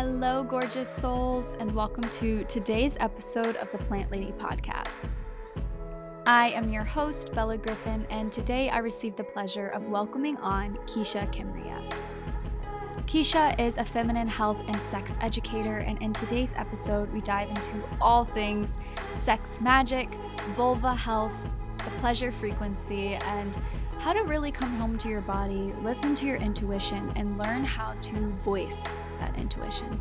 Hello, gorgeous souls, and welcome to today's episode of the Plant Lady podcast. I am your host, Bella Griffin, and today I received the pleasure of welcoming on Keisha Kimria. Keisha is a feminine health and sex educator, and in today's episode, we dive into all things sex magic, vulva health, the pleasure frequency, and how to really come home to your body, listen to your intuition, and learn how to voice that intuition.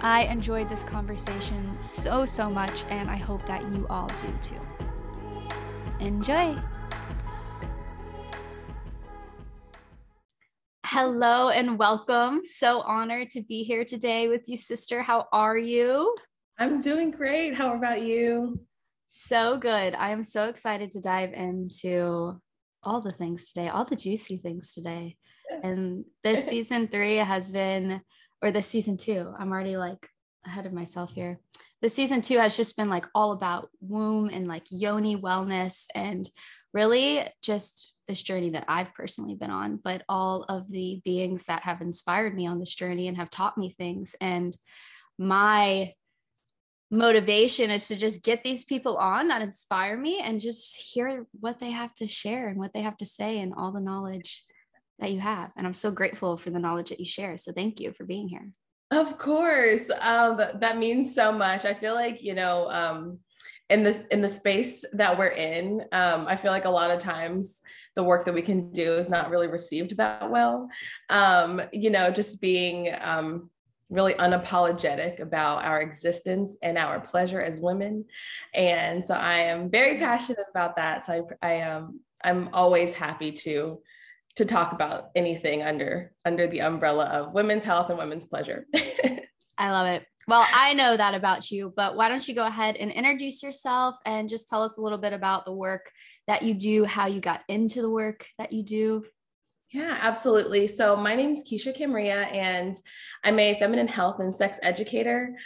I enjoyed this conversation so, so much, and I hope that you all do too. Enjoy! Hello and welcome. So honored to be here today with you, sister. How are you? I'm doing great. How about you? So good. I am so excited to dive into all the things today, all the juicy things today. Yes. And this season three has been, or this season two, I'm already like ahead of myself here. The season two has just been like all about womb and like yoni wellness and really just this journey that I've personally been on, but all of the beings that have inspired me on this journey and have taught me things. And my motivation is to just get these people on that inspire me and just hear what they have to share and what they have to say and all the knowledge that you have. And I'm so grateful for the knowledge that you share. So thank you for being here. Of course. Um, that means so much. I feel like, you know, um, in this in the space that we're in, um, I feel like a lot of times the work that we can do is not really received that well. Um, you know, just being um, really unapologetic about our existence and our pleasure as women. And so I am very passionate about that. So I, I am um, I'm always happy to to talk about anything under under the umbrella of women's health and women's pleasure. I love it. Well, I know that about you, but why don't you go ahead and introduce yourself and just tell us a little bit about the work that you do, how you got into the work that you do? Yeah, absolutely. So my name is Keisha Kimria, and I'm a feminine health and sex educator.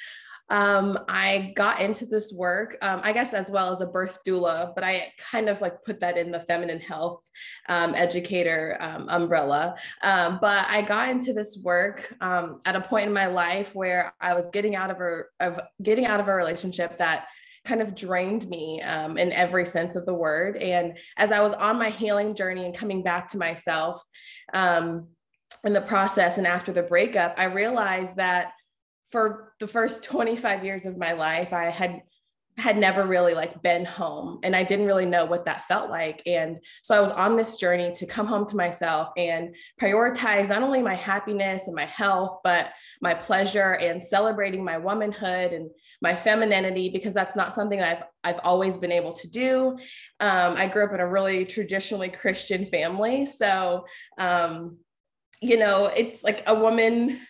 Um, I got into this work, um, I guess, as well as a birth doula, but I kind of like put that in the feminine health um, educator um, umbrella. Um, but I got into this work um, at a point in my life where I was getting out of a of getting out of a relationship that kind of drained me um, in every sense of the word. And as I was on my healing journey and coming back to myself um, in the process and after the breakup, I realized that for the first 25 years of my life, I had had never really like been home and I didn't really know what that felt like. And so I was on this journey to come home to myself and prioritize not only my happiness and my health, but my pleasure and celebrating my womanhood and my femininity, because that's not something I've, I've always been able to do. Um, I grew up in a really traditionally Christian family. So, um, you know, it's like a woman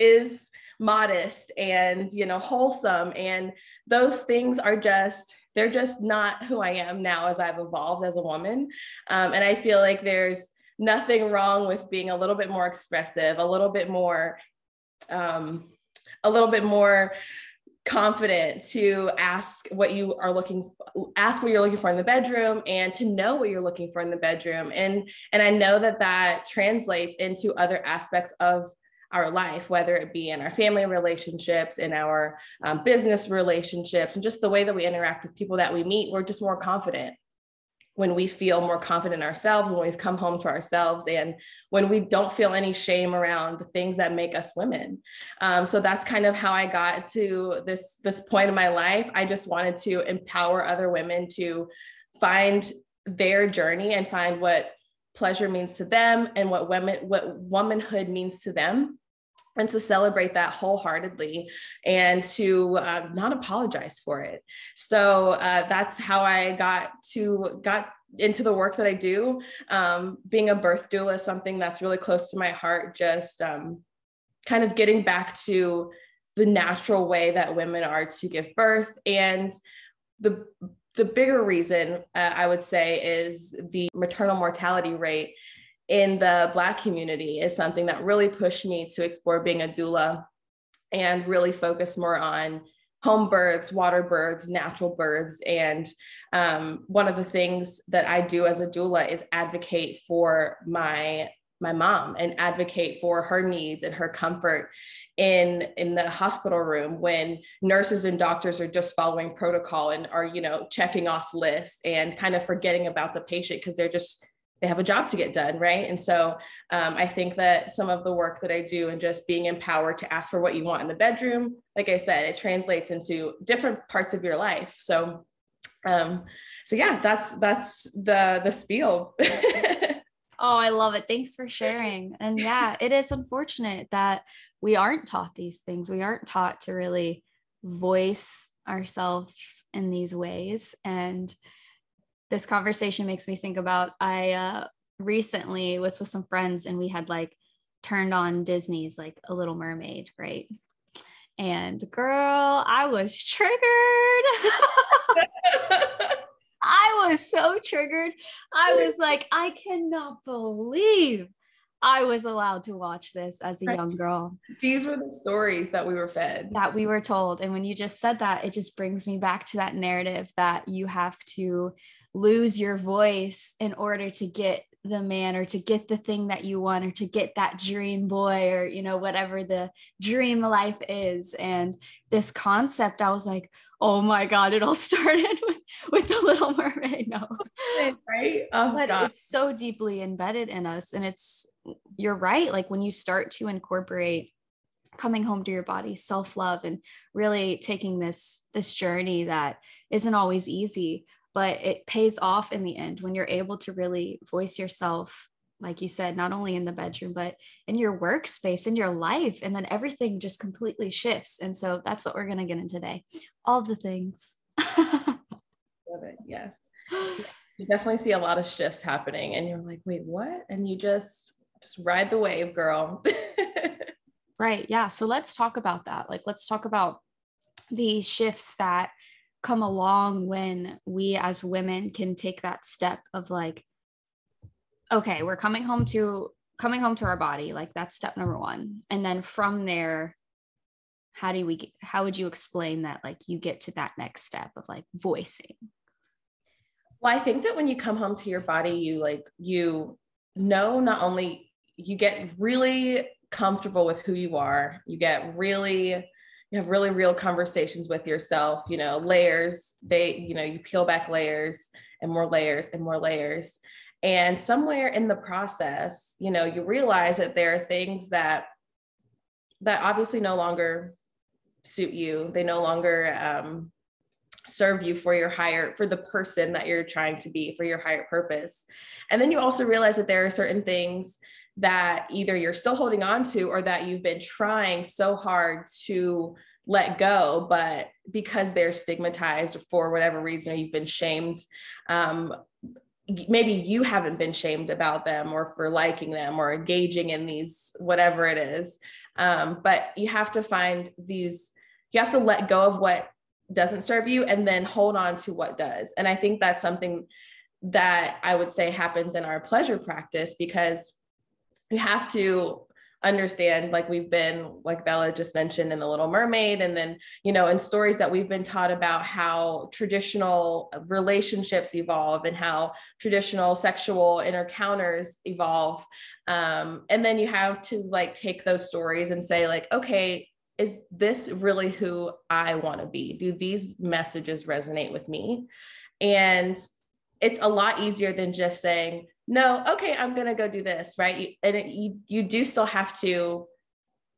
is modest and you know wholesome. And those things are just they're just not who i am now as i've evolved as a woman. Um, and i feel like there's nothing wrong with being a little bit more expressive a little bit more um, a little bit more confident to ask what you are looking ask what you're looking for in the bedroom and to know what you're looking for in the bedroom. And and i know that that translates into other aspects of our life, whether it be in our family relationships, in our um, business relationships, and just the way that we interact with people that we meet, we're just more confident when we feel more confident ourselves, when we've come home to ourselves, and when we don't feel any shame around the things that make us women. Um, so that's kind of how I got to this this point in my life. I just wanted to empower other women to find their journey and find what pleasure means to them and what women what womanhood means to them and to celebrate that wholeheartedly and to uh, not apologize for it. So uh, that's how i got to got into the work that i do. Um, being a birth doula is something that's really close to my heart just um, kind of getting back to the natural way that women are to give birth. And the the bigger reason uh, i would say is the maternal mortality rate in the Black community is something that really pushed me to explore being a doula and really focus more on home births, water births, natural births. And um, one of the things that I do as a doula is advocate for my my mom and advocate for her needs and her comfort in in the hospital room when nurses and doctors are just following protocol and are you know checking off lists and kind of forgetting about the patient because they're just they have a job to get done right and so um, i think that some of the work that i do and just being empowered to ask for what you want in the bedroom like i said it translates into different parts of your life so um so yeah that's that's the the spiel Oh, I love it. Thanks for sharing. And yeah, it is unfortunate that we aren't taught these things. We aren't taught to really voice ourselves in these ways. And this conversation makes me think about I uh, recently was with some friends and we had like turned on Disney's like A Little Mermaid, right? And girl, I was triggered. I was so triggered. I was like, I cannot believe I was allowed to watch this as a young girl. These were the stories that we were fed, that we were told. And when you just said that, it just brings me back to that narrative that you have to lose your voice in order to get the man or to get the thing that you want or to get that dream boy or you know whatever the dream life is. And this concept i was like oh my god it all started with with the little mermaid. No. Right oh, but god. it's so deeply embedded in us. And it's you're right like when you start to incorporate coming home to your body self-love and really taking this this journey that isn't always easy but it pays off in the end when you're able to really voice yourself like you said not only in the bedroom but in your workspace in your life and then everything just completely shifts. And so that's what we're going to get in today all the things. Love it yes. You definitely see a lot of shifts happening and you're like wait what? And you just just ride the wave girl. Right yeah so let's talk about that. Like let's talk about the shifts that come along when we as women can take that step of like okay we're coming home to coming home to our body like that's step number one. And then from there how do we how would you explain that like you get to that next step of like voicing? Well i think that when you come home to your body you like you know not only you get really comfortable with who you are you get really you have really real conversations with yourself you know layers they you know you peel back layers and more layers and more layers. And somewhere in the process you know you realize that there are things that that obviously no longer suit you. They no longer um, serve you for your higher for the person that you're trying to be for your higher purpose. And then you also realize that there are certain things that either you're still holding on to or that you've been trying so hard to let go but because they're stigmatized for whatever reason or you've been shamed um, maybe you haven't been shamed about them or for liking them or engaging in these whatever it is. Um, but you have to find these you have to let go of what doesn't serve you and then hold on to what does. And i think that's something that i would say happens in our pleasure practice because you have to understand like we've been like bella just mentioned in the little mermaid and then you know in stories that we've been taught about how traditional relationships evolve and how traditional sexual encounters evolve. Um, and then you have to like take those stories and say like okay is this really who i want to be? Do these messages resonate with me? And it's a lot easier than just saying no, okay, I'm gonna go do this, right? And it, you you do still have to.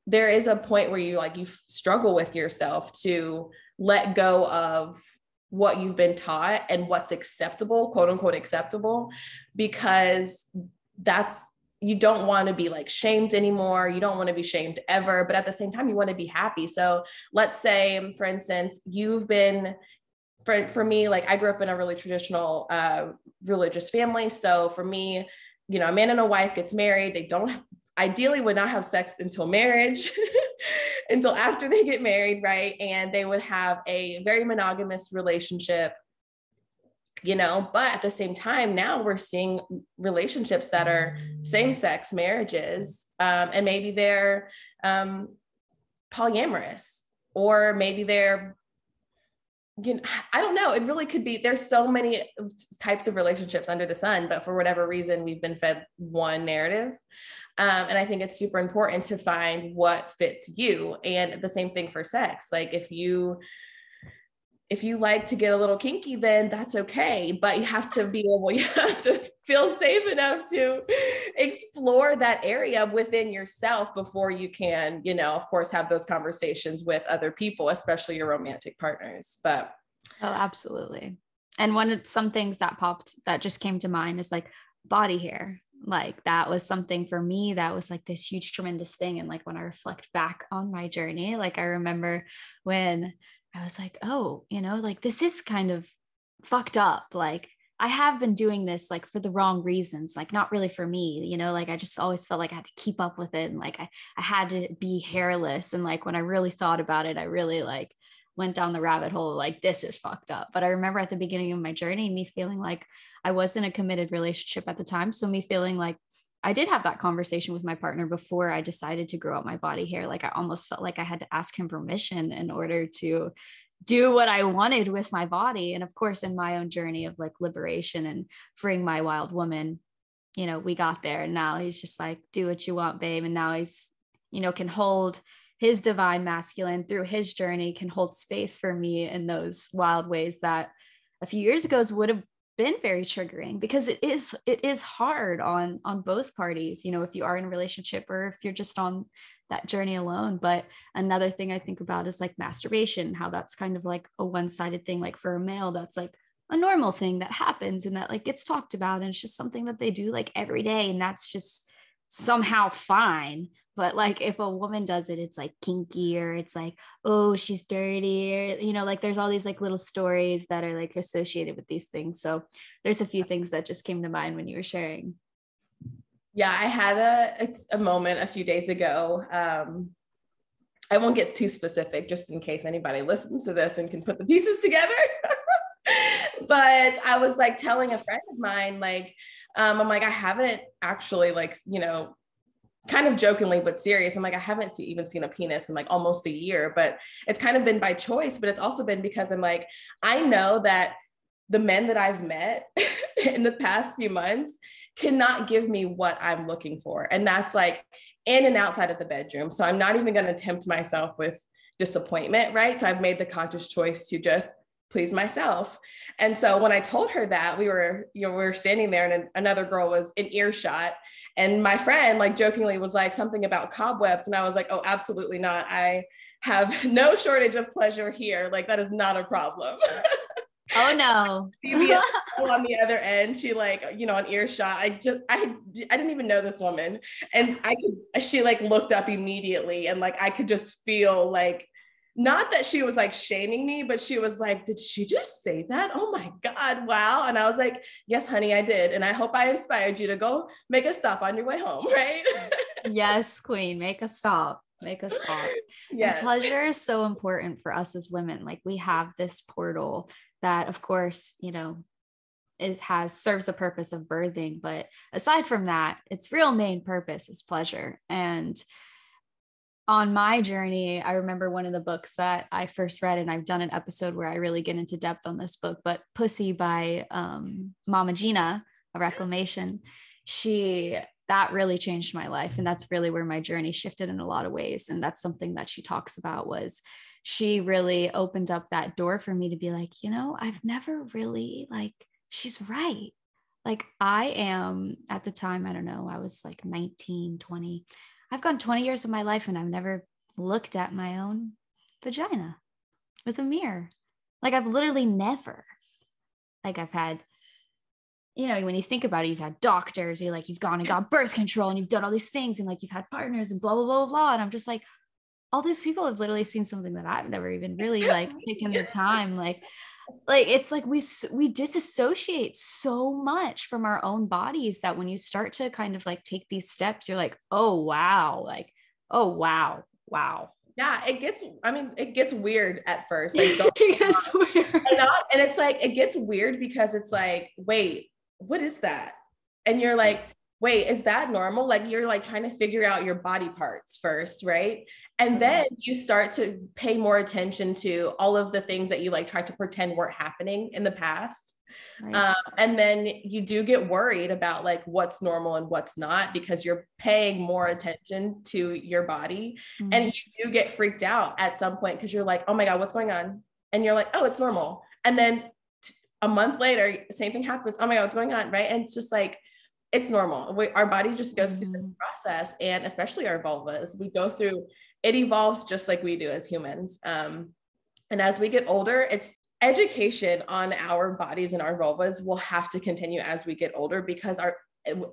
There is a point where you like you struggle with yourself to let go of what you've been taught and what's acceptable, quote unquote acceptable, because that's you don't want to be like shamed anymore. You don't want to be shamed ever, but at the same time, you want to be happy. So let's say, for instance, you've been for, for me, like I grew up in a really traditional uh, religious family. So for me, you know, a man and a wife gets married. They don't ideally would not have sex until marriage, until after they get married, right? And they would have a very monogamous relationship you know but at the same time now we're seeing relationships that are same-sex marriages um, and maybe they're um, polyamorous or maybe they're you know, I don't know. It really could be. There's so many types of relationships under the sun, but for whatever reason, we've been fed one narrative. Um, and I think it's super important to find what fits you. And the same thing for sex. Like if you if you like to get a little kinky, then that's okay. But you have to be able, you have to feel safe enough to explore that area within yourself before you can, you know, of course, have those conversations with other people, especially your romantic partners. But oh, absolutely. And one of some things that popped that just came to mind is like body hair. Like that was something for me that was like this huge, tremendous thing. And like when I reflect back on my journey, like I remember when I was like, oh, you know, like this is kind of fucked up. Like I have been doing this like for the wrong reasons, like not really for me, you know, like I just always felt like I had to keep up with it and like I, I had to be hairless. And like when I really thought about it, I really like went down the rabbit hole like this is fucked up. But I remember at the beginning of my journey, me feeling like I was in a committed relationship at the time. So me feeling like I did have that conversation with my partner before I decided to grow out my body hair. Like I almost felt like I had to ask him permission in order to do what I wanted with my body. And of course, in my own journey of like liberation and freeing my wild woman, you know, we got there. And now he's just like, do what you want, babe. And now he's, you know, can hold his divine masculine through his journey, can hold space for me in those wild ways that a few years ago would have been very triggering because it is it is hard on on both parties you know if you are in a relationship or if you're just on that journey alone. But another thing i think about is like masturbation how that's kind of like a one-sided thing like for a male that's like a normal thing that happens and that like gets talked about and it's just something that they do like every day and that's just somehow fine but like if a woman does it it's like kinky or it's like oh she's dirty or you know like there's all these like little stories that are like associated with these things. So there's a few things that just came to mind when you were sharing. Yeah i had a, a moment a few days ago um i won't get too specific just in case anybody listens to this and can put the pieces together. But i was like telling a friend of mine like um, i'm like i haven't actually like you know kind of jokingly but serious. I'm like i haven't see, even seen a penis in like almost a year but it's kind of been by choice but it's also been because i'm like i know that the men that i've met in the past few months cannot give me what i'm looking for and that's like in and outside of the bedroom. So i'm not even going to tempt myself with disappointment right? So i've made the conscious choice to just please myself. And so when I told her that, we were, you know, we were standing there and another girl was in earshot. And my friend, like jokingly, was like something about cobwebs. And I was like, oh, absolutely not. I have no shortage of pleasure here. Like that is not a problem. Oh no. on the other end, she like, you know, on earshot. I just I I didn't even know this woman. And I could she like looked up immediately and like I could just feel like not that she was like shaming me, but she was like, Did she just say that? Oh my God, wow. And I was like, Yes, honey, I did. And I hope I inspired you to go make a stop on your way home, right? yes, Queen, make a stop. Make a stop. Yeah. Pleasure is so important for us as women. Like we have this portal that, of course, you know, it has serves a purpose of birthing. But aside from that, its real main purpose is pleasure. And on my journey, I remember one of the books that I first read, and I've done an episode where I really get into depth on this book, but Pussy by um, Mama Gena, a reclamation. She that really changed my life, and that's really where my journey shifted in a lot of ways. And that's something that she talks about was she really opened up that door for me to be like, you know, I've never really like she's right. Like I am at the time, I don't know, I was like 19, 20 I've gone 20 years of my life and I've never looked at my own vagina with a mirror. Like I've literally never. Like I've had, you know, when you think about it, you've had doctors, you like you've gone and got birth control and you've done all these things and like you've had partners and blah blah blah blah. And I'm just like, all these people have literally seen something that I've never even really like taken the time. Like like it's like we we disassociate so much from our own bodies that when you start to kind of like take these steps you're like oh wow like oh wow wow. Yeah it gets i mean it gets weird at first like, it gets weird. and, not, and it's like it gets weird because it's like wait what is that? And you're like wait, is that normal? Like you're like trying to figure out your body parts first, right? And then you start to pay more attention to all of the things that you like tried to pretend weren't happening in the past. Right. Um, and then you do get worried about like what's normal and what's not because you're paying more attention to your body. Mm-hmm. And you do get freaked out at some point because you're like, oh my God, what's going on? And you're like, oh, it's normal. And then a month later, same thing happens. Oh my God, what's going on? Right. And it's just like, it's normal. We, our body just goes mm-hmm. through the process, and especially our vulvas, we go through. It evolves just like we do as humans. Um, and as we get older, it's education on our bodies and our vulvas will have to continue as we get older because our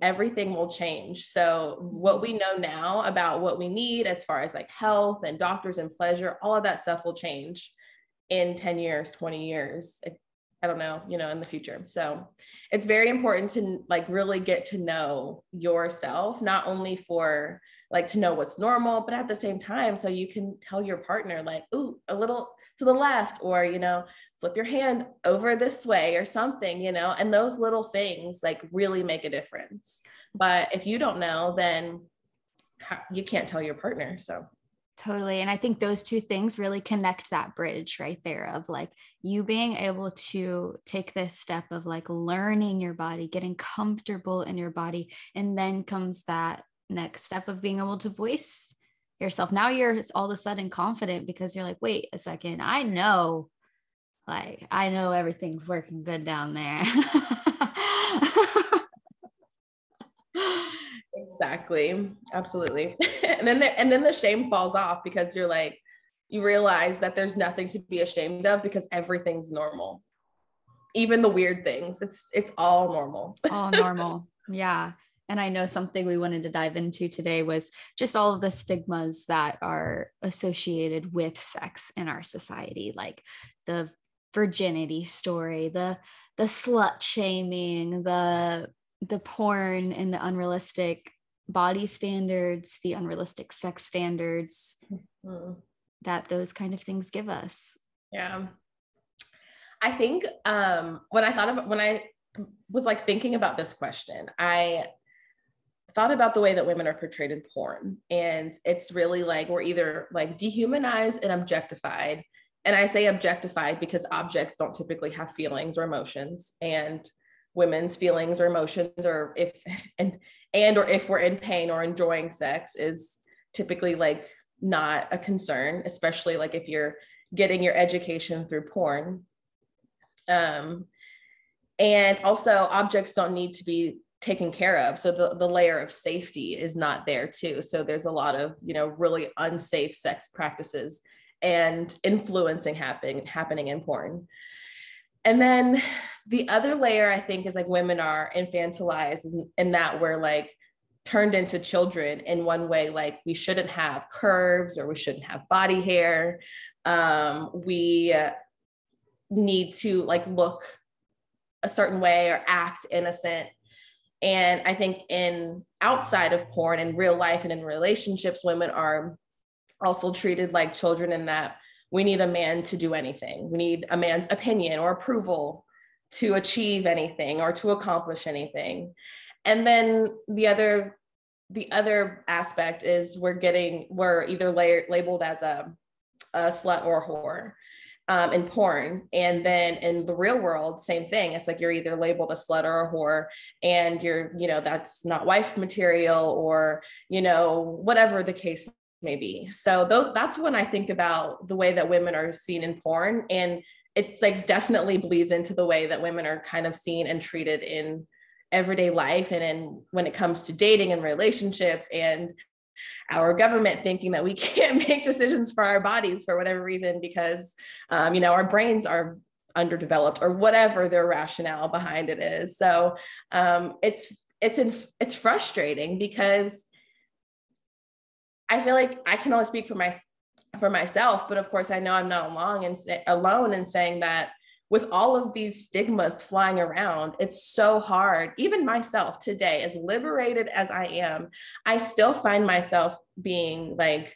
everything will change. So what we know now about what we need as far as like health and doctors and pleasure, all of that stuff will change in 10 years, 20 years. I don't know, you know, in the future. So it's very important to like really get to know yourself, not only for like to know what's normal, but at the same time, so you can tell your partner, like, ooh, a little to the left, or, you know, flip your hand over this way or something, you know, and those little things like really make a difference. But if you don't know, then you can't tell your partner. So Totally. And I think those two things really connect that bridge right there of like you being able to take this step of like learning your body, getting comfortable in your body. And then comes that next step of being able to voice yourself. Now you're all of a sudden confident because you're like, wait a second, I know, like, I know everything's working good down there. Exactly. Absolutely. and then the, and then the shame falls off because you're like you realize that there's nothing to be ashamed of because everything's normal. Even the weird things. It's it's all normal. all normal. Yeah. And I know something we wanted to dive into today was just all of the stigmas that are associated with sex in our society, like the virginity story, the the slut shaming, the the porn and the unrealistic body standards, the unrealistic sex standards mm-hmm. that those kind of things give us. Yeah. I think um, when I thought about when I was like thinking about this question, I thought about the way that women are portrayed in porn. And it's really like we're either like dehumanized and objectified. And I say objectified because objects don't typically have feelings or emotions. And women's feelings or emotions or if and and or if we're in pain or enjoying sex is typically like not a concern especially like if you're getting your education through porn. Um and also objects don't need to be taken care of. So the, the layer of safety is not there too. So there's a lot of you know really unsafe sex practices and influencing happening happening in porn. And then the other layer I think is like women are infantilized in that we're like turned into children in one way, like we shouldn't have curves or we shouldn't have body hair. Um, we need to like look a certain way or act innocent. And I think in outside of porn in real life and in relationships, women are also treated like children in that we need a man to do anything. We need a man's opinion or approval to achieve anything or to accomplish anything. And then the other the other aspect is we're getting we're either la- labeled as a, a slut or a whore um, in porn. And then in the real world, same thing. It's like you're either labeled a slut or a whore, and you're, you know, that's not wife material or, you know, whatever the case may be So th- that's when I think about the way that women are seen in porn. And it's like definitely bleeds into the way that women are kind of seen and treated in everyday life and in when it comes to dating and relationships and our government thinking that we can't make decisions for our bodies for whatever reason because um, you know our brains are underdeveloped or whatever their rationale behind it is. So um, it's it's in, it's frustrating because I feel like I can only speak for my for myself, but of course I know I'm not alone and alone in saying that with all of these stigmas flying around, it's so hard. Even myself today, as liberated as I am, I still find myself being like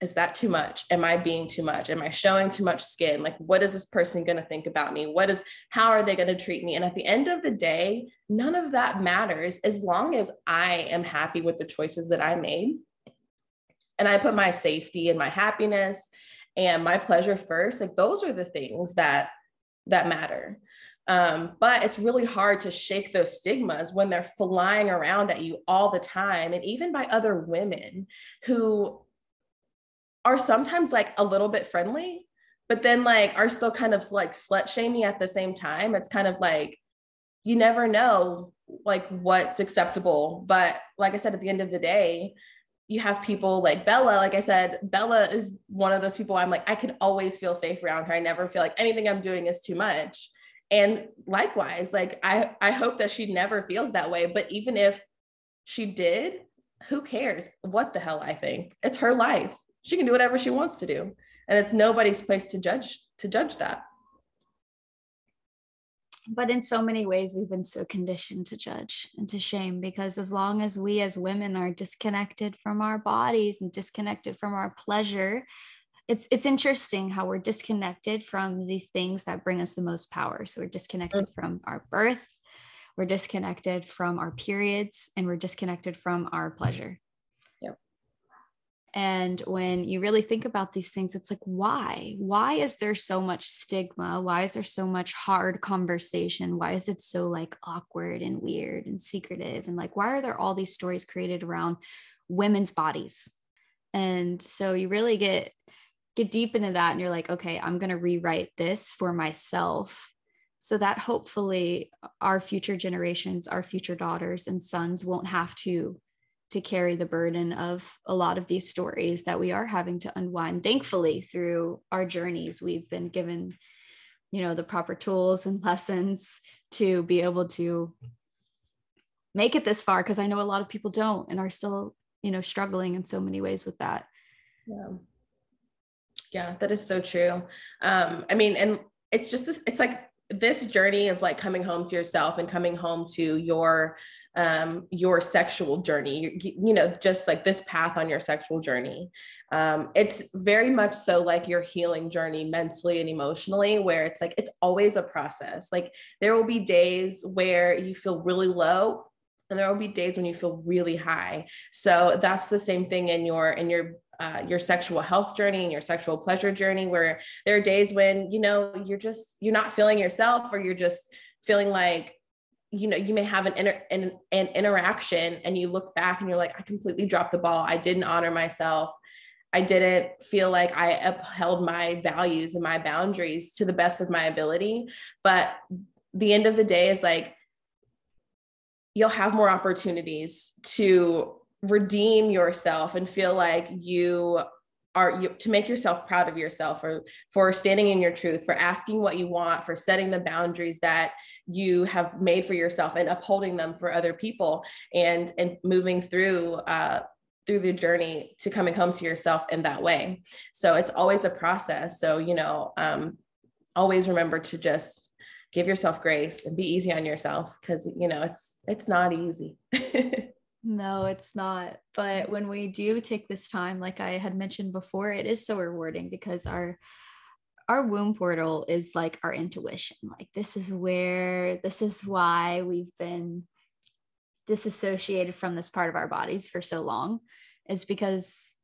is that too much? Am i being too much? Am i showing too much skin? Like what is this person going to think about me? What is how are they going to treat me? And at the end of the day none of that matters as long as i am happy with the choices that i made and i put my safety and my happiness and my pleasure first like those are the things that that matter um, but it's really hard to shake those stigmas when they're flying around at you all the time and even by other women who are sometimes like a little bit friendly, but then like are still kind of like slut shaming at the same time. It's kind of like you never know like what's acceptable. But like I said, at the end of the day, you have people like Bella. Like I said, Bella is one of those people I'm like, I can always feel safe around her. I never feel like anything I'm doing is too much. And likewise, like I, I hope that she never feels that way. But even if she did, who cares what the hell I think? It's her life she can do whatever she wants to do and it's nobody's place to judge to judge that but in so many ways we've been so conditioned to judge and to shame because as long as we as women are disconnected from our bodies and disconnected from our pleasure it's it's interesting how we're disconnected from the things that bring us the most power so we're disconnected mm-hmm. from our birth we're disconnected from our periods and we're disconnected from our pleasure and when you really think about these things, it's like, why? Why is there so much stigma? Why is there so much hard conversation? Why is it so like awkward and weird and secretive? And like, why are there all these stories created around women's bodies? And so you really get get deep into that and you're like, okay, I'm going to rewrite this for myself so that hopefully our future generations, our future daughters and sons won't have to to carry the burden of a lot of these stories that we are having to unwind. Thankfully, through our journeys, we've been given, you know, the proper tools and lessons to be able to make it this far. Because I know a lot of people don't and are still, you know, struggling in so many ways with that. Yeah. Yeah, that is so true. Um, I mean, and it's just this, it's like this journey of like coming home to yourself and coming home to your um, your sexual journey, you, you, know, just like this path on your sexual journey. Um, it's very much so like your healing journey mentally and emotionally, where it's like it's always a process. Like there will be days where you feel really low and there will be days when you feel really high so that's the same thing in your in your uh, your sexual health journey and your sexual pleasure journey where there are days when you know you're just you're not feeling yourself or you're just feeling like you know you may have an, inter- an, an interaction and you look back and you're like i completely dropped the ball. I didn't honor myself. I didn't feel like i upheld my values and my boundaries to the best of my ability. But the end of the day is like you'll have more opportunities to redeem yourself and feel like you are you, to make yourself proud of yourself for for standing in your truth for asking what you want for setting the boundaries that you have made for yourself and upholding them for other people and and moving through uh through the journey to coming home to yourself in that way. So it's always a process. So you know um always remember to just give yourself grace and be easy on yourself because you know it's it's not easy No, it's not. But when we do take this time, like I had mentioned before, it is so rewarding because our our womb portal is like our intuition. Like this is where this is why we've been disassociated from this part of our bodies for so long is because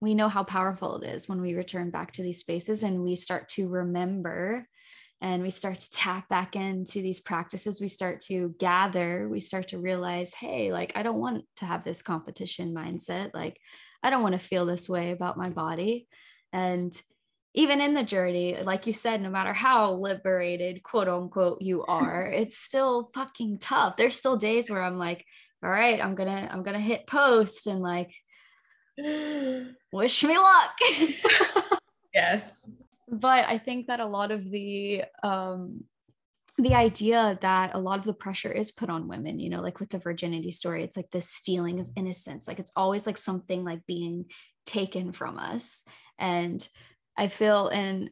we know how powerful it is when we return back to these spaces and we start to remember and we start to tap back into these practices we start to gather we start to realize hey like i don't want to have this competition mindset. Like i don't want to feel this way about my body. And even in the journey like you said no matter how liberated quote unquote you are it's still fucking tough. There's still days where i'm like all right i'm gonna i'm gonna hit post and like wish me luck. Yes but I think that a lot of the um, the idea that a lot of the pressure is put on women, you know, like with the virginity story, it's like this stealing of innocence. Like it's always like something like being taken from us. And I feel in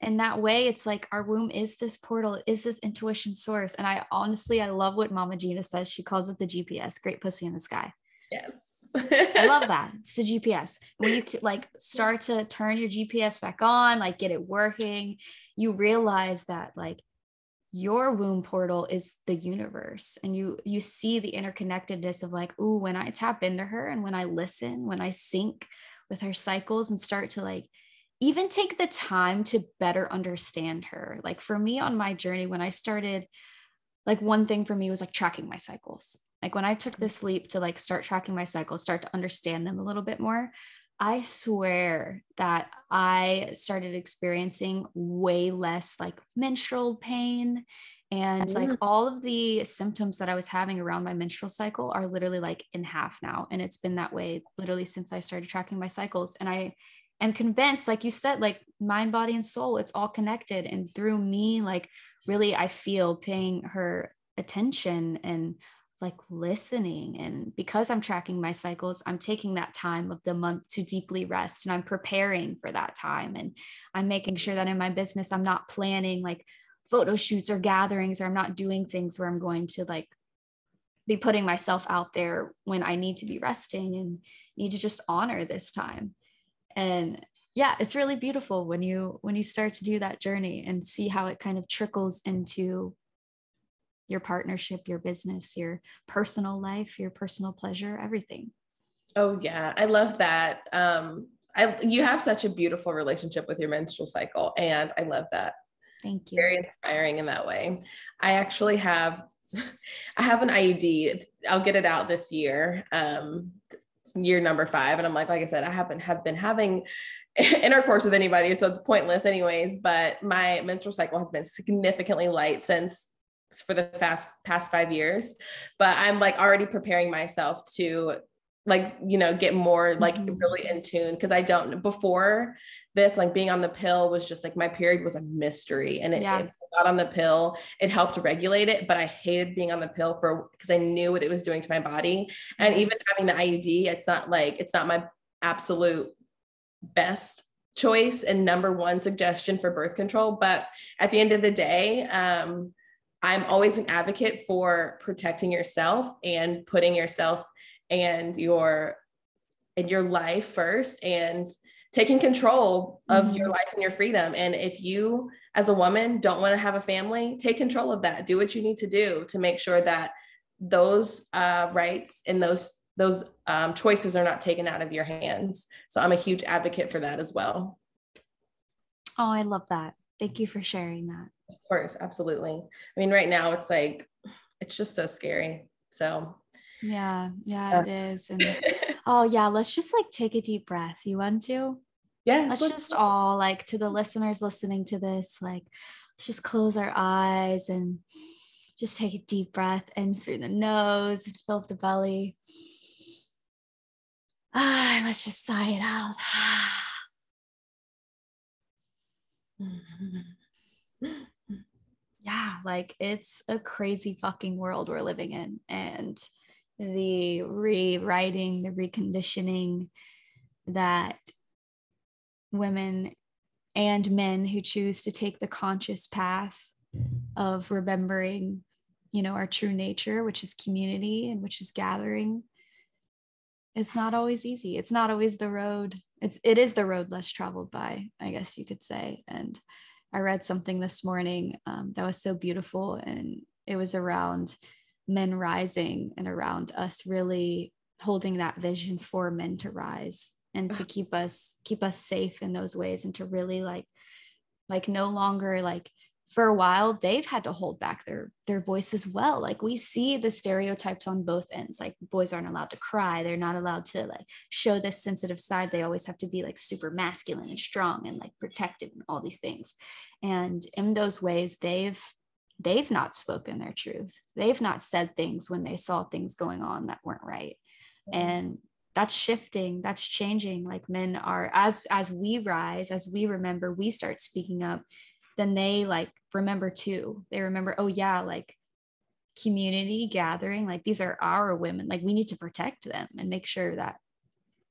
in that way, it's like our womb is this portal, is this intuition source. And I honestly I love what Mama Gena says. She calls it the GPS, great pussy in the sky. Yes I love that. It's the GPS. When you like start to turn your GPS back on, like get it working, you realize that like your womb portal is the universe and you you see the interconnectedness of like ooh when i tap into her and when i listen when i sync with her cycles and start to like even take the time to better understand her like for me on my journey when i started like one thing for me was like tracking my cycles like when i took this leap to like start tracking my cycles start to understand them a little bit more I swear that I started experiencing way less like menstrual pain and like mm. all of the symptoms that I was having around my menstrual cycle are literally like in half now. And it's been that way literally since I started tracking my cycles. And I am convinced, like you said, like mind, body, and soul, it's all connected. And through me, like really, I feel paying her attention and like listening and because i'm tracking my cycles i'm taking that time of the month to deeply rest and i'm preparing for that time and i'm making sure that in my business i'm not planning like photo shoots or gatherings or i'm not doing things where i'm going to like be putting myself out there when i need to be resting and need to just honor this time. And yeah it's really beautiful when you when you start to do that journey and see how it kind of trickles into your partnership, your business, your personal life, your personal pleasure, everything. Oh yeah, I love that. Um, I you have such a beautiful relationship with your menstrual cycle, and I love that. Thank you. Very inspiring in that way. I actually have, I have an IUD. I'll get it out this year. Um, year number five, and I'm like, like I said, I haven't have been having intercourse with anybody, so it's pointless anyways. But my menstrual cycle has been significantly light since for the past past five years but i'm like already preparing myself to like you know get more like mm-hmm. really in tune because i don't before this like being on the pill was just like my period was a mystery and it, yeah. it got on the pill it helped regulate it but i hated being on the pill for because i knew what it was doing to my body and mm-hmm. even having the iud it's not like it's not my absolute best choice and number one suggestion for birth control but at the end of the day um I'm always an advocate for protecting yourself and putting yourself and your and your life first and taking control of mm-hmm. your life and your freedom. And if you as a woman don't want to have a family, take control of that. Do what you need to do to make sure that those uh, rights and those those um, choices are not taken out of your hands. So I'm a huge advocate for that as well. Oh, I love that. Thank you for sharing that. Of course, absolutely. I mean, right now it's like it's just so scary. So yeah, yeah, uh, it is. And oh yeah, let's just like take a deep breath. You want to? Yeah. Let's, let's just all like to the listeners listening to this, like let's just close our eyes and just take a deep breath in through the nose and fill up the belly. Ah, let's just sigh it out. yeah, like it's a crazy fucking world we're living in. And the rewriting, the reconditioning that women and men who choose to take the conscious path of remembering, you know, our true nature, which is community and which is gathering. It's not always easy. It's not always the road. It's it is the road less traveled by, I guess you could say. And I read something this morning um, that was so beautiful, and it was around men rising and around us really holding that vision for men to rise and to keep us keep us safe in those ways and to really like like no longer like for a while they've had to hold back their their voice as well. Like we see the stereotypes on both ends. Like boys aren't allowed to cry. They're not allowed to like show this sensitive side. They always have to be like super masculine and strong and like protective and all these things. And in those ways they've they've not spoken their truth. They've not said things when they saw things going on that weren't right. Mm-hmm. And that's shifting. That's changing. Like men are as as we rise as we remember we start speaking up then they like remember too. They remember, oh yeah, like community gathering, like these are our women. Like we need to protect them and make sure that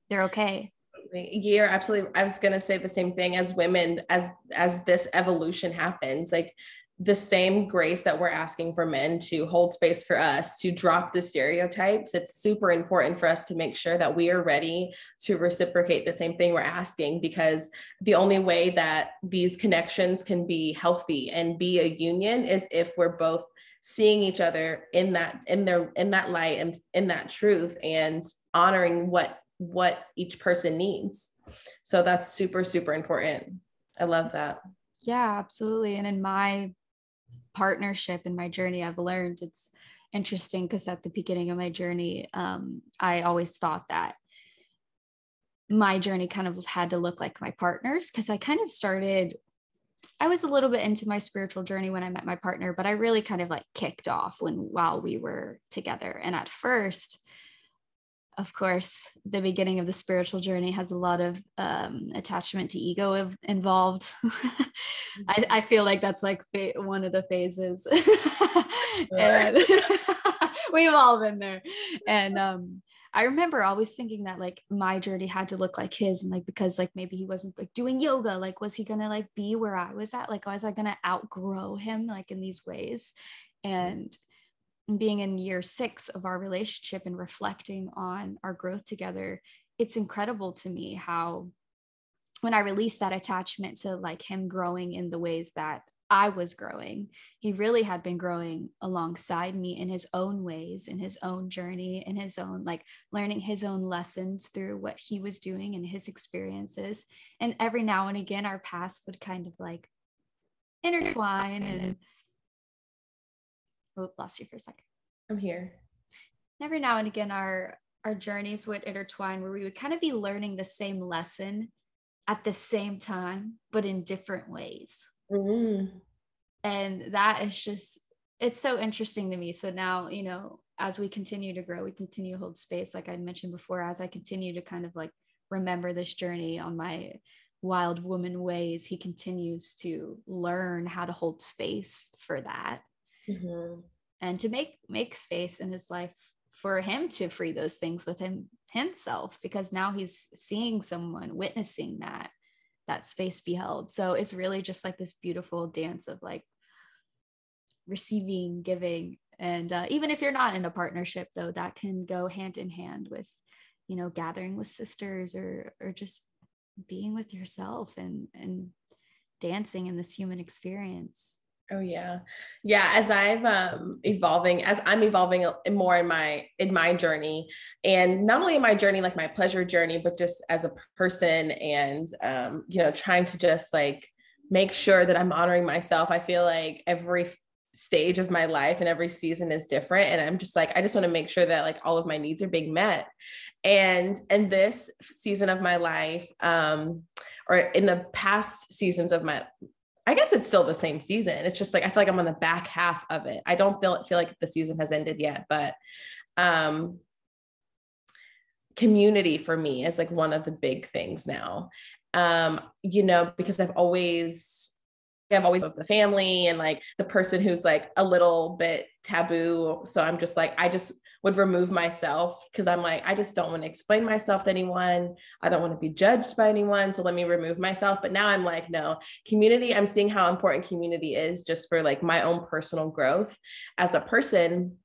they're okay. You're absolutely. I was gonna say the same thing as women as as this evolution happens. Like the same grace that we're asking for men to hold space for us to drop the stereotypes it's super important for us to make sure that we are ready to reciprocate the same thing we're asking because the only way that these connections can be healthy and be a union is if we're both seeing each other in that in their in that light and in that truth and honoring what what each person needs. So that's super super important. I love that. Yeah absolutely. And in my partnership in my journey i've learned it's interesting because at the beginning of my journey um, i always thought that my journey kind of had to look like my partners because i kind of started i was a little bit into my spiritual journey when i met my partner but i really kind of like kicked off when while we were together. And at first of course, the beginning of the spiritual journey has a lot of um, attachment to ego involved. I, I, feel like that's like fa- one of the phases. and we've all been there. And um, I remember always thinking that like my journey had to look like his, and like because like maybe he wasn't like doing yoga, like was he gonna like be where I was at? Like was I gonna outgrow him like in these ways? And being in year six of our relationship and reflecting on our growth together, it's incredible to me how when I released that attachment to like him growing in the ways that I was growing, he really had been growing alongside me in his own ways, in his own journey, in his own like learning his own lessons through what he was doing and his experiences. And every now and again, our paths would kind of like intertwine and oh, lost you for a second. I'm here. Every now and again, our our journeys would intertwine where we would kind of be learning the same lesson at the same time, but in different ways. Mm-hmm. And that is just, it's so interesting to me. So now, you know, as we continue to grow, we continue to hold space, like I mentioned before, as I continue to kind of like remember this journey on my wild woman ways, he continues to learn how to hold space for that mm-hmm. and to make make space in his life for him to free those things with him himself because now he's seeing someone witnessing that that space be held so it's really just like this beautiful dance of like receiving giving and uh, even if you're not in a partnership though that can go hand in hand with you know gathering with sisters or or just being with yourself and and dancing in this human experience Oh yeah. Yeah, as I've um evolving as I'm evolving more in my in my journey and not only in my journey like my pleasure journey but just as a person and um you know trying to just like make sure that I'm honoring myself. I feel like every stage of my life and every season is different and I'm just like I just want to make sure that like all of my needs are being met. And in this season of my life um or in the past seasons of my I guess it's still the same season. It's just like I feel like I'm on the back half of it. I don't feel feel like the season has ended yet, but um community for me is like one of the big things now. Um, you know, because I've always I've always loved the family and like the person who's like a little bit taboo. So I'm just like, I just would remove myself because I'm like, I just don't want to explain myself to anyone. I don't want to be judged by anyone. So let me remove myself. But now I'm like, no, community, I'm seeing how important community is just for like my own personal growth as a person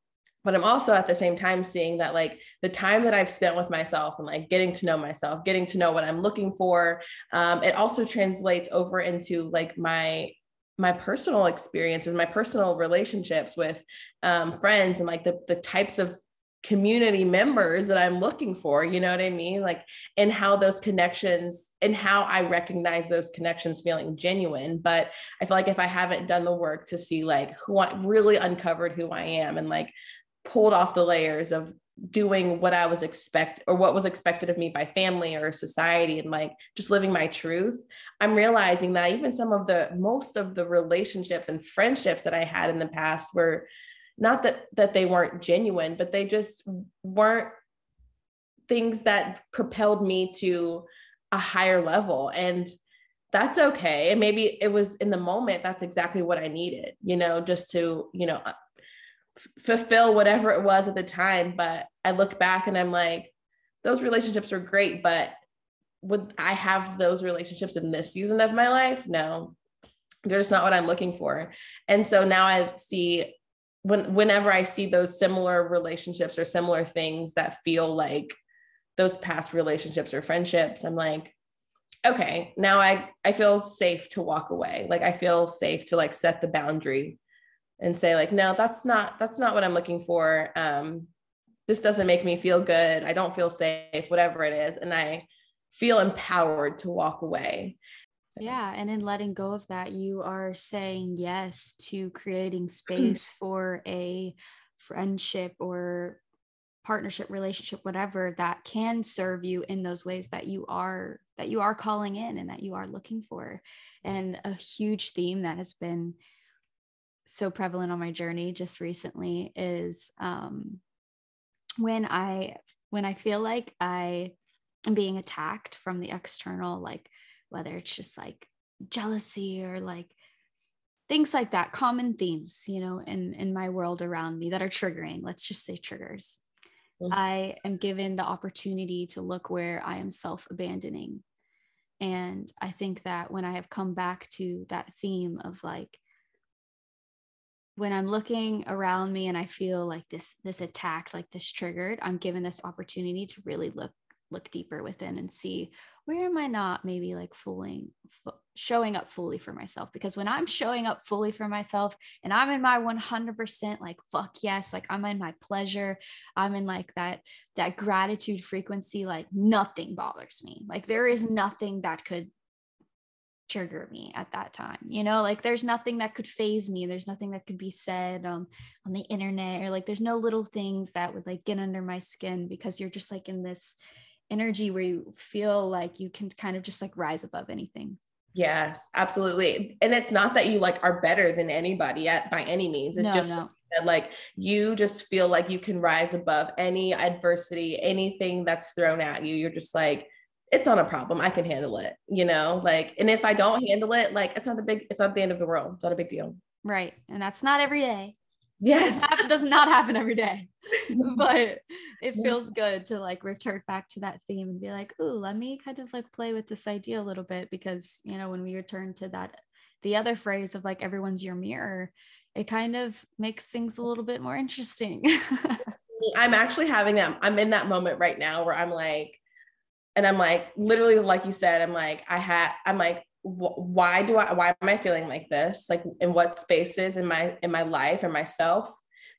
but i'm also at the same time seeing that like the time that i've spent with myself and like getting to know myself getting to know what i'm looking for um, it also translates over into like my my personal experiences my personal relationships with um, friends and like the, the types of community members that I'm looking for, you know what I mean? Like, and how those connections and how I recognize those connections feeling genuine. But I feel like if I haven't done the work to see like who I really uncovered who I am and like pulled off the layers of doing what I was expect or what was expected of me by family or society and like just living my truth, I'm realizing that even some of the most of the relationships and friendships that I had in the past were not that that they weren't genuine but they just weren't things that propelled me to a higher level. And that's okay. And maybe it was in the moment that's exactly what i needed you know just to you know uh, fulfill whatever it was at the time. But i look back and i'm like those relationships were great but would i have those relationships in this season of my life? No they're just not what I'm looking for. And so now I see when whenever I see those similar relationships or similar things that feel like those past relationships or friendships, I'm like, okay, now I I feel safe to walk away. Like I feel safe to like set the boundary and say like, no, that's not that's not what I'm looking for. Um, this doesn't make me feel good. I don't feel safe, whatever it is, and I feel empowered to walk away. Yeah. And in letting go of that, you are saying yes to creating space for a friendship or partnership relationship whatever that can serve you in those ways that you are that you are calling in and that you are looking for and a huge theme that has been so prevalent on my journey just recently is um, when i when i feel like i am being attacked from the external like whether it's just like jealousy or like things like that common themes you know in in my world around me that are triggering let's just say triggers mm-hmm. i am given the opportunity to look where i am self abandoning and i think that when i have come back to that theme of like when i'm looking around me and i feel like this this attacked like this triggered i'm given this opportunity to really look look deeper within and see where am I not maybe like fooling, showing up fully for myself? Because when I'm showing up fully for myself and I'm in my 100% like fuck yes, like I'm in my pleasure, I'm in like that that gratitude frequency, like nothing bothers me. Like there is nothing that could trigger me at that time you know like there's nothing that could phase me there's nothing that could be said on on the internet or like there's no little things that would like get under my skin because you're just like in this energy where you feel like you can kind of just like rise above anything. Yes, absolutely. And it's not that you like are better than anybody at by any means. It's no, just no. that like you just feel like you can rise above any adversity, anything that's thrown at you. You're just like, it's not a problem. I can handle it, you know? Like, and if I don't handle it, like it's not the big, it's not the end of the world. It's not a big deal. Right. And that's not every day. Yes. It does not happen every day, but it feels good to like return back to that theme and be like, ooh, let me kind of like play with this idea a little bit because, you know, when we return to that, the other phrase of like everyone's your mirror, it kind of makes things a little bit more interesting. I'm actually having that. I'm in that moment right now where I'm like, and I'm like, literally, like you said, I'm like, I had, I'm like, why do I why am I feeling like this? Like in what spaces in my in my life or myself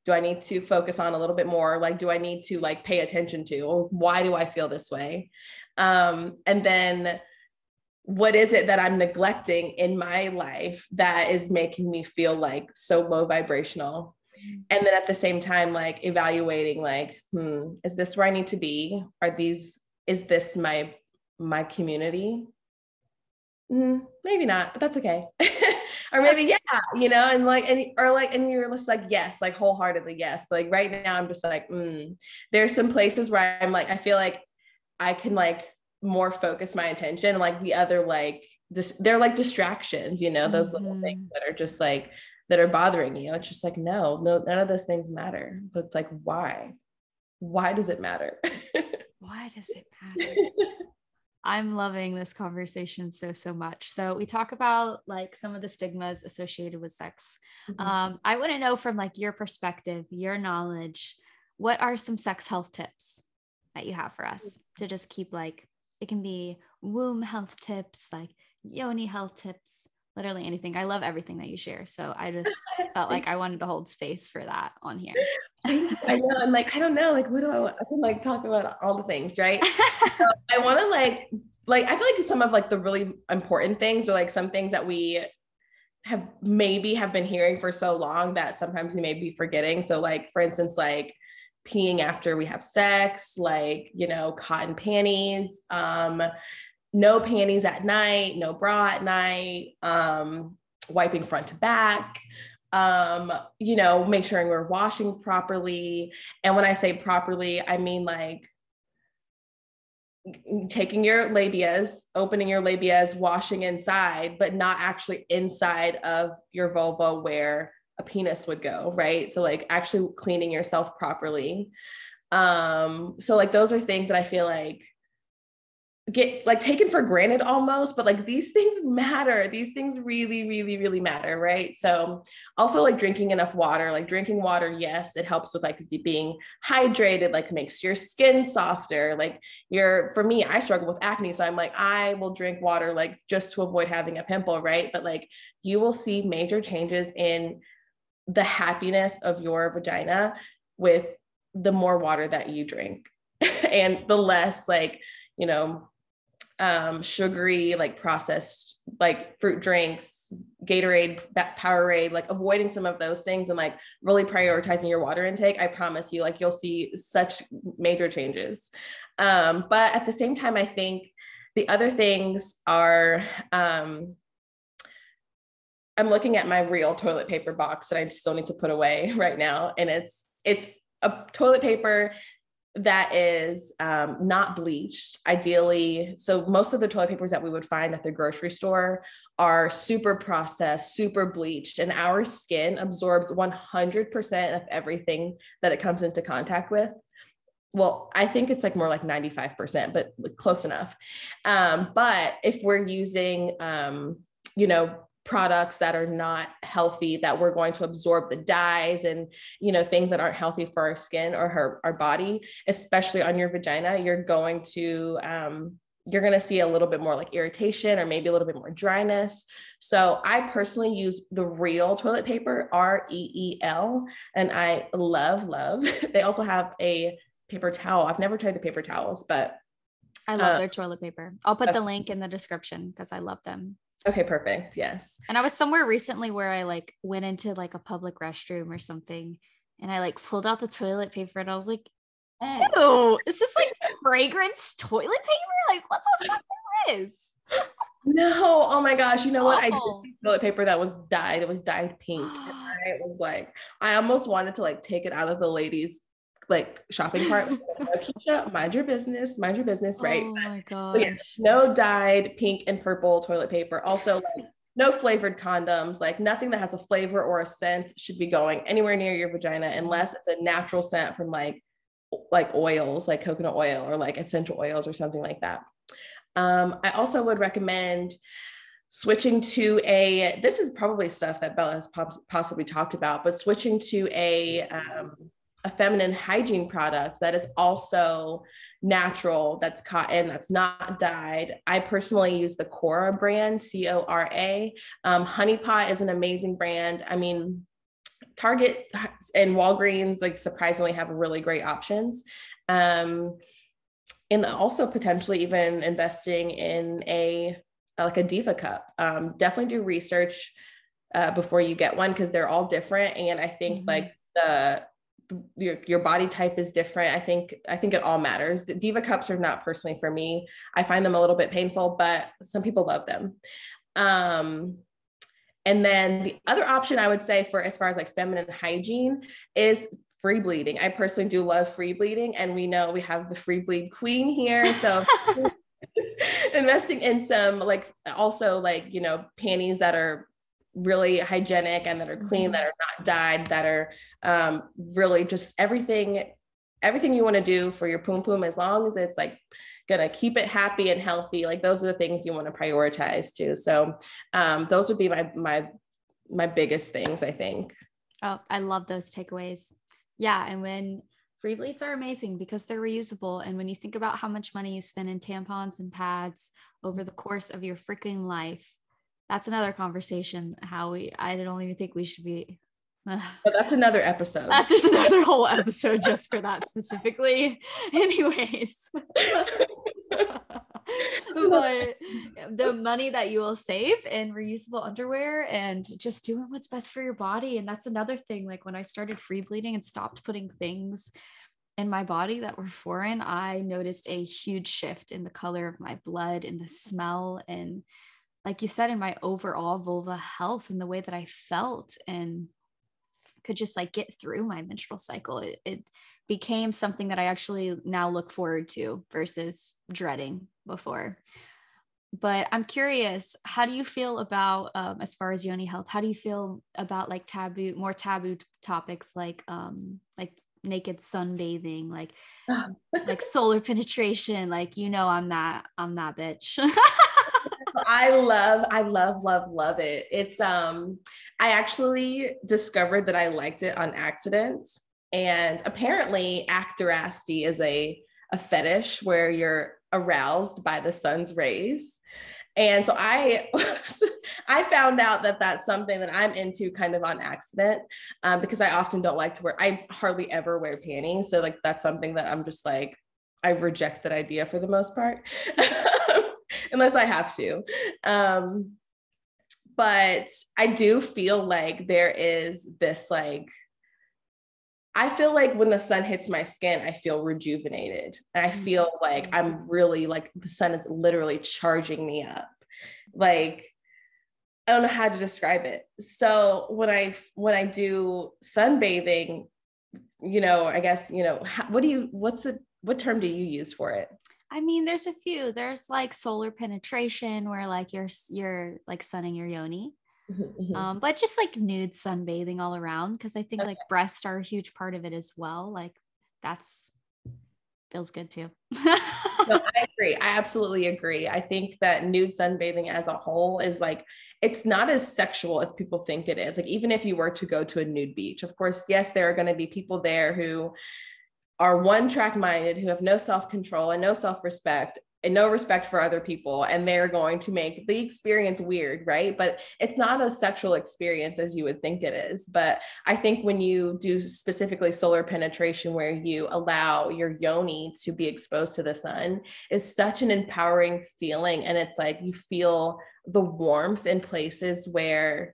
do I need to focus on a little bit more? Like do I need to like pay attention to? Why do I feel this way? Um, and then what is it that I'm neglecting in my life that is making me feel like so low vibrational? And then at the same time, like evaluating, like, hmm, is this where I need to be? Are these, is this my my community? Mm, maybe not, but that's okay. or maybe yeah, you know, and like and or like and you're just like yes, like wholeheartedly yes. But like right now, I'm just like mm. there's some places where I'm like I feel like I can like more focus my attention and like the other like this they're like distractions, you know, those mm-hmm. little things that are just like that are bothering you. It's just like no, no, none of those things matter. But it's like why? Why does it matter? why does it matter? I'm loving this conversation so so much. So we talk about like some of the stigmas associated with sex. Mm-hmm. Um, I want to know from like your perspective, your knowledge, what are some sex health tips that you have for us to just keep like it can be womb health tips, like yoni health tips, literally anything. I love everything that you share. So I just felt like I wanted to hold space for that on here. I know. I'm like, I don't know. Like, what do I want? I can like talk about all the things, right? so I want to like, like, I feel like some of like the really important things or like some things that we have maybe have been hearing for so long that sometimes we may be forgetting. So like, for instance, like peeing after we have sex, like, you know, cotton panties, um, no panties at night, no bra at night, um, wiping front to back, um, you know, make sure we're washing properly. And when I say properly, I mean like taking your labias, opening your labias, washing inside, but not actually inside of your vulva where a penis would go, right? So like actually cleaning yourself properly. Um, so like those are things that I feel like get like taken for granted almost but like these things matter. These things really really really matter right? So also like drinking enough water like drinking water yes it helps with like being hydrated like makes your skin softer. Like you're for me i struggle with acne so i'm like i will drink water like just to avoid having a pimple right? But like you will see major changes in the happiness of your vagina with the more water that you drink and the less like you know um, sugary, like processed, like fruit drinks, Gatorade, Powerade, like avoiding some of those things and like really prioritizing your water intake, I promise you, like you'll see such major changes. Um, but at the same time, I think the other things are, um, I'm looking at my Reel toilet paper box that I still need to put away right now, and it's it's a toilet paper that is um, not bleached, ideally. So, most of the toilet papers that we would find at the grocery store are super processed, super bleached, and our skin absorbs 100% of everything that it comes into contact with. Well, I think it's like more like 95%, but close enough. Um, but if we're using, um, you know, products that are not healthy that we're going to absorb the dyes and you know things that aren't healthy for our skin or her, our body especially on your vagina you're going to um, you're going to see a little bit more like irritation or maybe a little bit more dryness. So I personally use the Reel toilet paper, R E E L, and I love, love. they also have a paper towel. I've never tried the paper towels, but I love uh, their toilet paper. I'll put the link in the description because I love them. Okay, perfect. Yes. And I was somewhere recently where I like went into like a public restroom or something and I like pulled out the toilet paper and I was like, ew, is this like fragrance toilet paper? Like, what the fuck is this? No, oh my gosh. You know what? I did see toilet paper that was dyed. It was dyed pink. And I was like, I almost wanted to like take it out of the ladies' like shopping cart. Keisha, mind your business, mind your business, right? Oh my gosh. So yeah, no dyed pink and purple toilet paper. Also, like no flavored condoms, like nothing that has a flavor or a scent should be going anywhere near your vagina unless it's a natural scent from like like oils, like coconut oil or like essential oils or something like that. Um, I also would recommend switching to a this is probably stuff that Bella has possibly talked about, but switching to a um, a feminine hygiene product that is also natural, that's cotton, that's not dyed. I personally use the Cora brand, C O R A. Um, Honeypot is an amazing brand. I mean, Target and Walgreens, like surprisingly, have really great options. Um, and also potentially even investing in a like a diva cup. Um, definitely do research uh, before you get one because they're all different. And I think mm-hmm. like the your, your body type is different. I think I think it all matters. The Diva cups are not personally for me. I find them a little bit painful, but some people love them. Um, and then the other option I would say for as far as like feminine hygiene is free bleeding. I personally do love free bleeding, and we know we have the free bleed queen here. So investing in some like also like you know panties that are really hygienic and that are clean, mm-hmm. that are not dyed, that are um, really just everything, everything you want to do for your poom poom, as long as it's like gonna keep it happy and healthy. Like those are the things you want to prioritize too. So um, those would be my my my biggest things, I think. Oh, I love those takeaways. Yeah, and when free bleeds are amazing because they're reusable. And when you think about how much money you spend in tampons and pads over the course of your freaking life, that's another conversation. How we, I don't even think we should be. but that's another episode. That's just another whole episode just for that specifically. Anyways. but the money that you will save in reusable underwear and just doing what's best for your body. And that's another thing. Like when I started free bleeding and stopped putting things in my body that were foreign, I noticed a huge shift in the color of my blood and the smell and like you said, in my overall vulva health and the way that I felt and could just like get through my menstrual cycle. It, it became something that I actually now look forward to versus dreading before. But I'm curious, how do you feel about, um, as far as yoni health, how do you feel about like taboo, more taboo topics like, um, like naked sunbathing, like like solar penetration. Like you know, I'm that I'm that bitch. I love, I love, love, love it. It's um, I actually discovered that I liked it on accident. And apparently actirasty is a a fetish where you're aroused by the sun's rays. And so I I found out that that's something that I'm into kind of on accident um, because I often don't like to wear I hardly ever wear panties. So like that's something that I'm just like I reject that idea for the most part. unless I have to. Um, but I do feel like there is this like I feel like when the sun hits my skin, I feel rejuvenated. And I feel like I'm mm-hmm. really like the sun is literally charging me up. Like I don't know how to describe it. So when I when I do sunbathing, you know, I guess, you know, how, what do you what's the what term do you use for it? I mean, there's a few. There's like solar penetration where like you're you're like sunning your yoni. Mm-hmm, mm-hmm. Um, but just like nude sunbathing all around because I think okay. like breasts are a huge part of it as well. Like that's feels good too. no, I agree. I absolutely agree. I think that nude sunbathing as a whole is like it's not as sexual as people think it is. Like even if you were to go to a nude beach, of course, yes, there are going to be people there who are one track minded, who have no self control and no self respect and no respect for other people and they're going to make the experience weird right? But it's not a sexual experience as you would think it is. But i think when you do specifically solar penetration where you allow your yoni to be exposed to the sun is such an empowering feeling. And it's like you feel the warmth in places where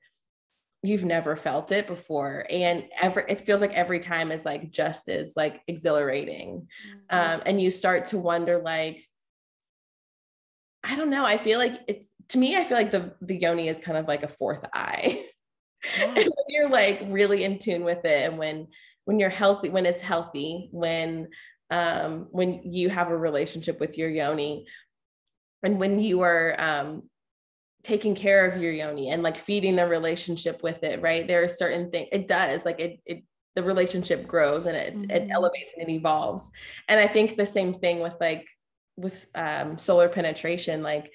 you've never felt it before and every it feels like every time is like just as like exhilarating mm-hmm. um, and you start to wonder like i don't know i feel like it's to me i feel like the the yoni is kind of like a fourth eye yeah. when you're like really in tune with it and when when you're healthy when it's healthy when um when you have a relationship with your yoni and when you are um taking care of your yoni and like feeding the relationship with it right? There are certain things it does like it, it the relationship grows and it, mm-hmm. it elevates and it evolves. And i think the same thing with like with um, solar penetration like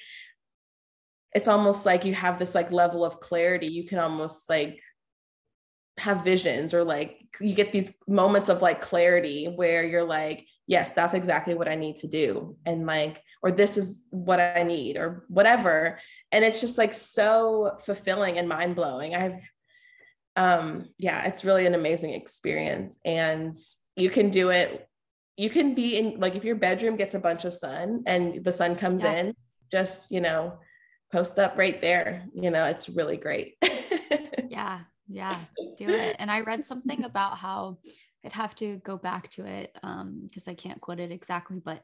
it's almost like you have this like level of clarity. You can almost like have visions or like you get these moments of like clarity where you're like yes that's exactly what i need to do. And like or this is what i need or whatever and it's just like so fulfilling and mind-blowing. I've um yeah it's really an amazing experience and you can do it. You can be in like if your bedroom gets a bunch of sun and the sun comes yeah. in just you know post up right there you know it's really great. Yeah yeah do it. And i read something about how i'd have to go back to it um because i can't quote it exactly but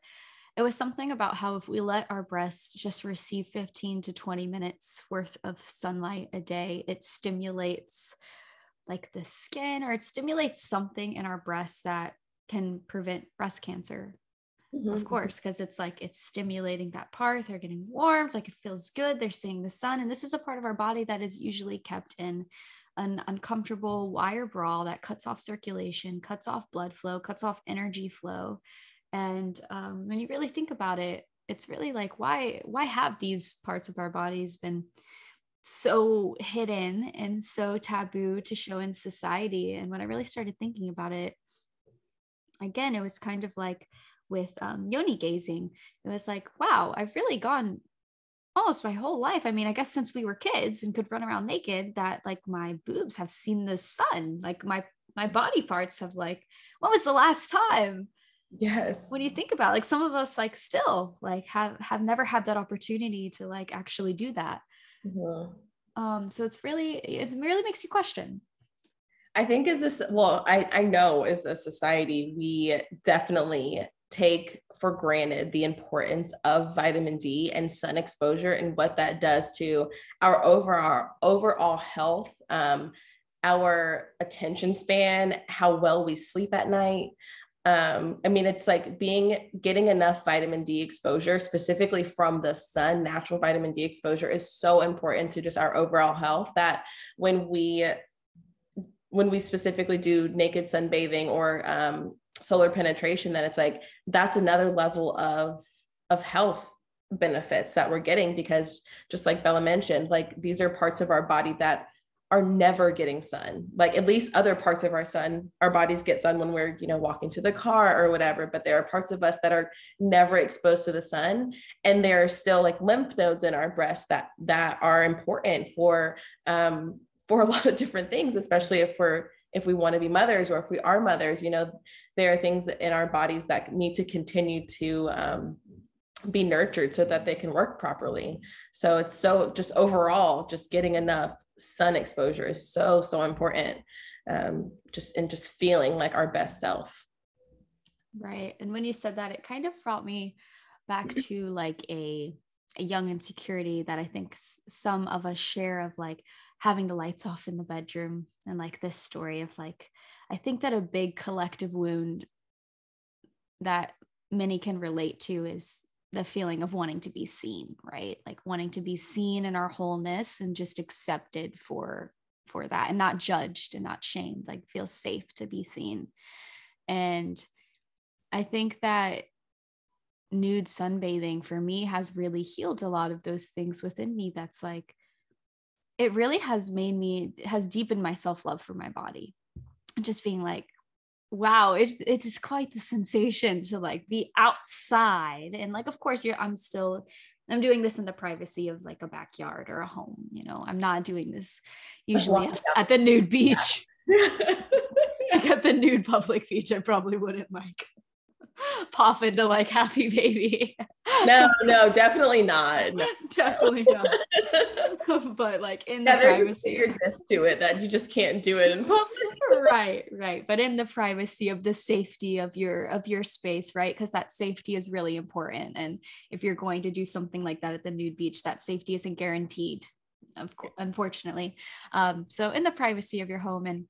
it was something about how if we let our breasts just receive 15 to 20 minutes worth of sunlight a day, it stimulates like the skin or it stimulates something in our breasts that can prevent breast cancer. Mm-hmm. Of course, because it's like it's stimulating that part. They're getting warm. It's like it feels good. They're seeing the sun. And this is a part of our body that is usually kept in an uncomfortable wire bra that cuts off circulation, cuts off blood flow, cuts off energy flow. And um, when you really think about it, it's really like why why have these parts of our bodies been so hidden and so taboo to show in society? And when I really started thinking about it, again, it was kind of like with um, yoni gazing. It was like, wow, I've really gone almost my whole life. I mean, I guess since we were kids and could run around naked, that like my boobs have seen the sun. Like my my body parts have like, when was the last time? Yes. when you think about it, like some of us like still like have have never had that opportunity to like actually do that. Mm-hmm. um so it's really it really makes you question. I think is this well i i know as a society we definitely take for granted the importance of vitamin D and sun exposure and what that does to our overall overall health, um, our attention span, how well we sleep at night, um, I mean, it's like being getting enough vitamin D exposure, specifically from the sun, natural vitamin D exposure is so important to just our overall health that when we when we specifically do naked sunbathing or um, solar penetration, then it's like that's another level of of health benefits that we're getting because just like Bella mentioned, like these are parts of our body that are never getting sun. Like at least other parts of our sun, our bodies get sun when we're, you know, walking to the car or whatever, but there are parts of us that are never exposed to the sun and there are still like lymph nodes in our breast that that are important for um for a lot of different things, especially if we're if we want to be mothers or if we are mothers, you know, there are things in our bodies that need to continue to um, be nurtured so that they can work properly. So it's so just overall, just getting enough sun exposure is so, so important. Um, just in just feeling like our best self. Right. And when you said that, it kind of brought me back to like a, a young insecurity that I think some of us share of like having the lights off in the bedroom and like this story of like, I think that a big collective wound that many can relate to is the feeling of wanting to be seen right? Like wanting to be seen in our wholeness and just accepted for for that and not judged and not shamed like feel safe to be seen. And i think that nude sunbathing for me has really healed a lot of those things within me that's like it really has made me has deepened my self-love for my body. Just being like wow it, it is quite the sensation to like be outside and like of course you're i'm still i'm doing this in the privacy of like a backyard or a home you know? I'm not doing this usually at, at, the nude beach. Like at the nude public beach i probably wouldn't like pop into like happy baby. no, no, definitely not. No. definitely not. but like in yeah, the privacy to it that you just can't do it in public. right, right. But in the privacy of the safety of your of your space, right? Because that safety is really important. And if you're going to do something like that at the nude beach, that safety isn't guaranteed. Of course, unfortunately. Um, so in the privacy of your home and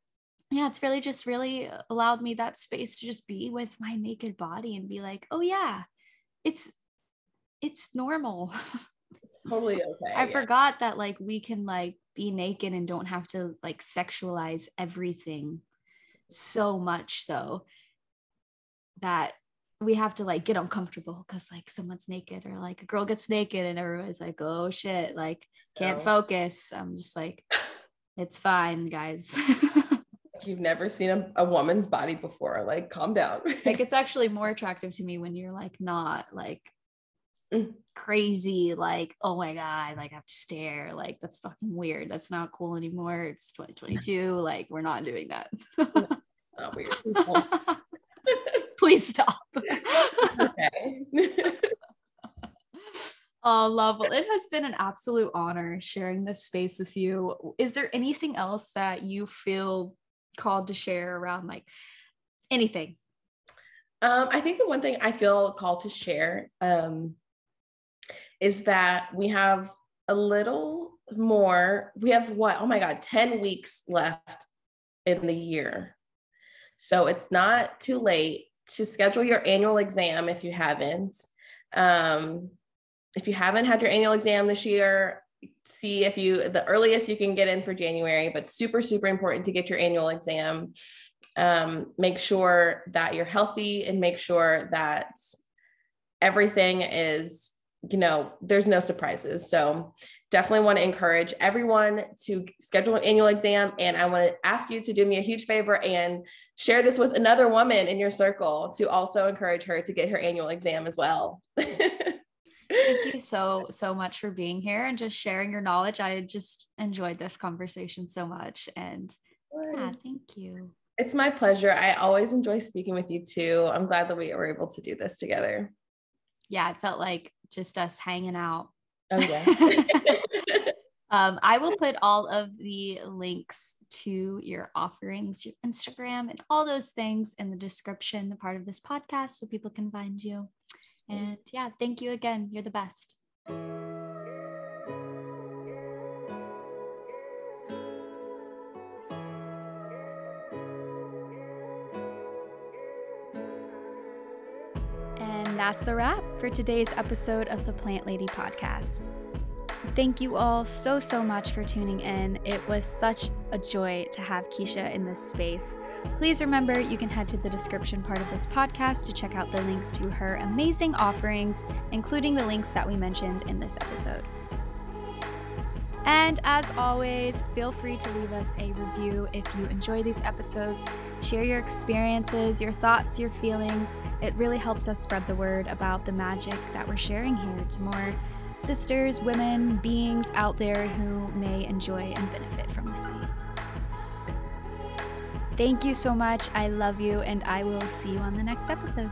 yeah, it's really just really allowed me that space to just be with my naked body and be like, oh yeah, it's it's normal. totally okay. I yeah. forgot that like we can like be naked and don't have to like sexualize everything so much so that we have to like get uncomfortable because like someone's naked or like a girl gets naked and everybody's like, oh shit, like can't no. focus. I'm just like, it's fine, guys. you've never seen a, a woman's body before. Like, calm down. like, it's actually more attractive to me when you're like not like mm. crazy, like, oh my God, like I have to stare. Like, that's fucking weird. That's not cool anymore. It's 2022. Like, we're not doing that. not weird. Please stop. okay. Oh, love. Well, it has been an absolute honor sharing this space with you. Is there anything else that you feel called to share around like anything? Um, I think the one thing I feel called to share um, is that we have a little more. We have what? Oh my God, 10 weeks left in the year. So it's not too late to schedule your annual exam if you haven't. Um, if you haven't had your annual exam this year, see if you the earliest you can get in for January, but super super important to get your annual exam. Um, make sure that you're healthy and make sure that everything is you know there's no surprises. So definitely want to encourage everyone to schedule an annual exam and I want to ask you to do me a huge favor and share this with another woman in your circle to also encourage her to get her annual exam as well. Thank you so, so much for being here and just sharing your knowledge. I just enjoyed this conversation so much. And yeah, thank you. It's my pleasure. I always enjoy speaking with you too. I'm glad that we were able to do this together. Yeah, it felt like just us hanging out. Oh, yeah. um, I will put all of the links to your offerings, your Instagram, and all those things in the description, the part of this podcast, so people can find you. And yeah, thank you again. You're the best. And that's a wrap for today's episode of the Plant Lady podcast. Thank you all so, so much for tuning in. It was such a joy to have Keisha in this space. Please remember you can head to the description part of this podcast to check out the links to her amazing offerings, including the links that we mentioned in this episode. And as always, feel free to leave us a review if you enjoy these episodes. Share your experiences, your thoughts, your feelings. It really helps us spread the word about the magic that we're sharing here to more sisters, women, beings out there who may enjoy and benefit from the space. Thank you so much. I love you, and I will see you on the next episode.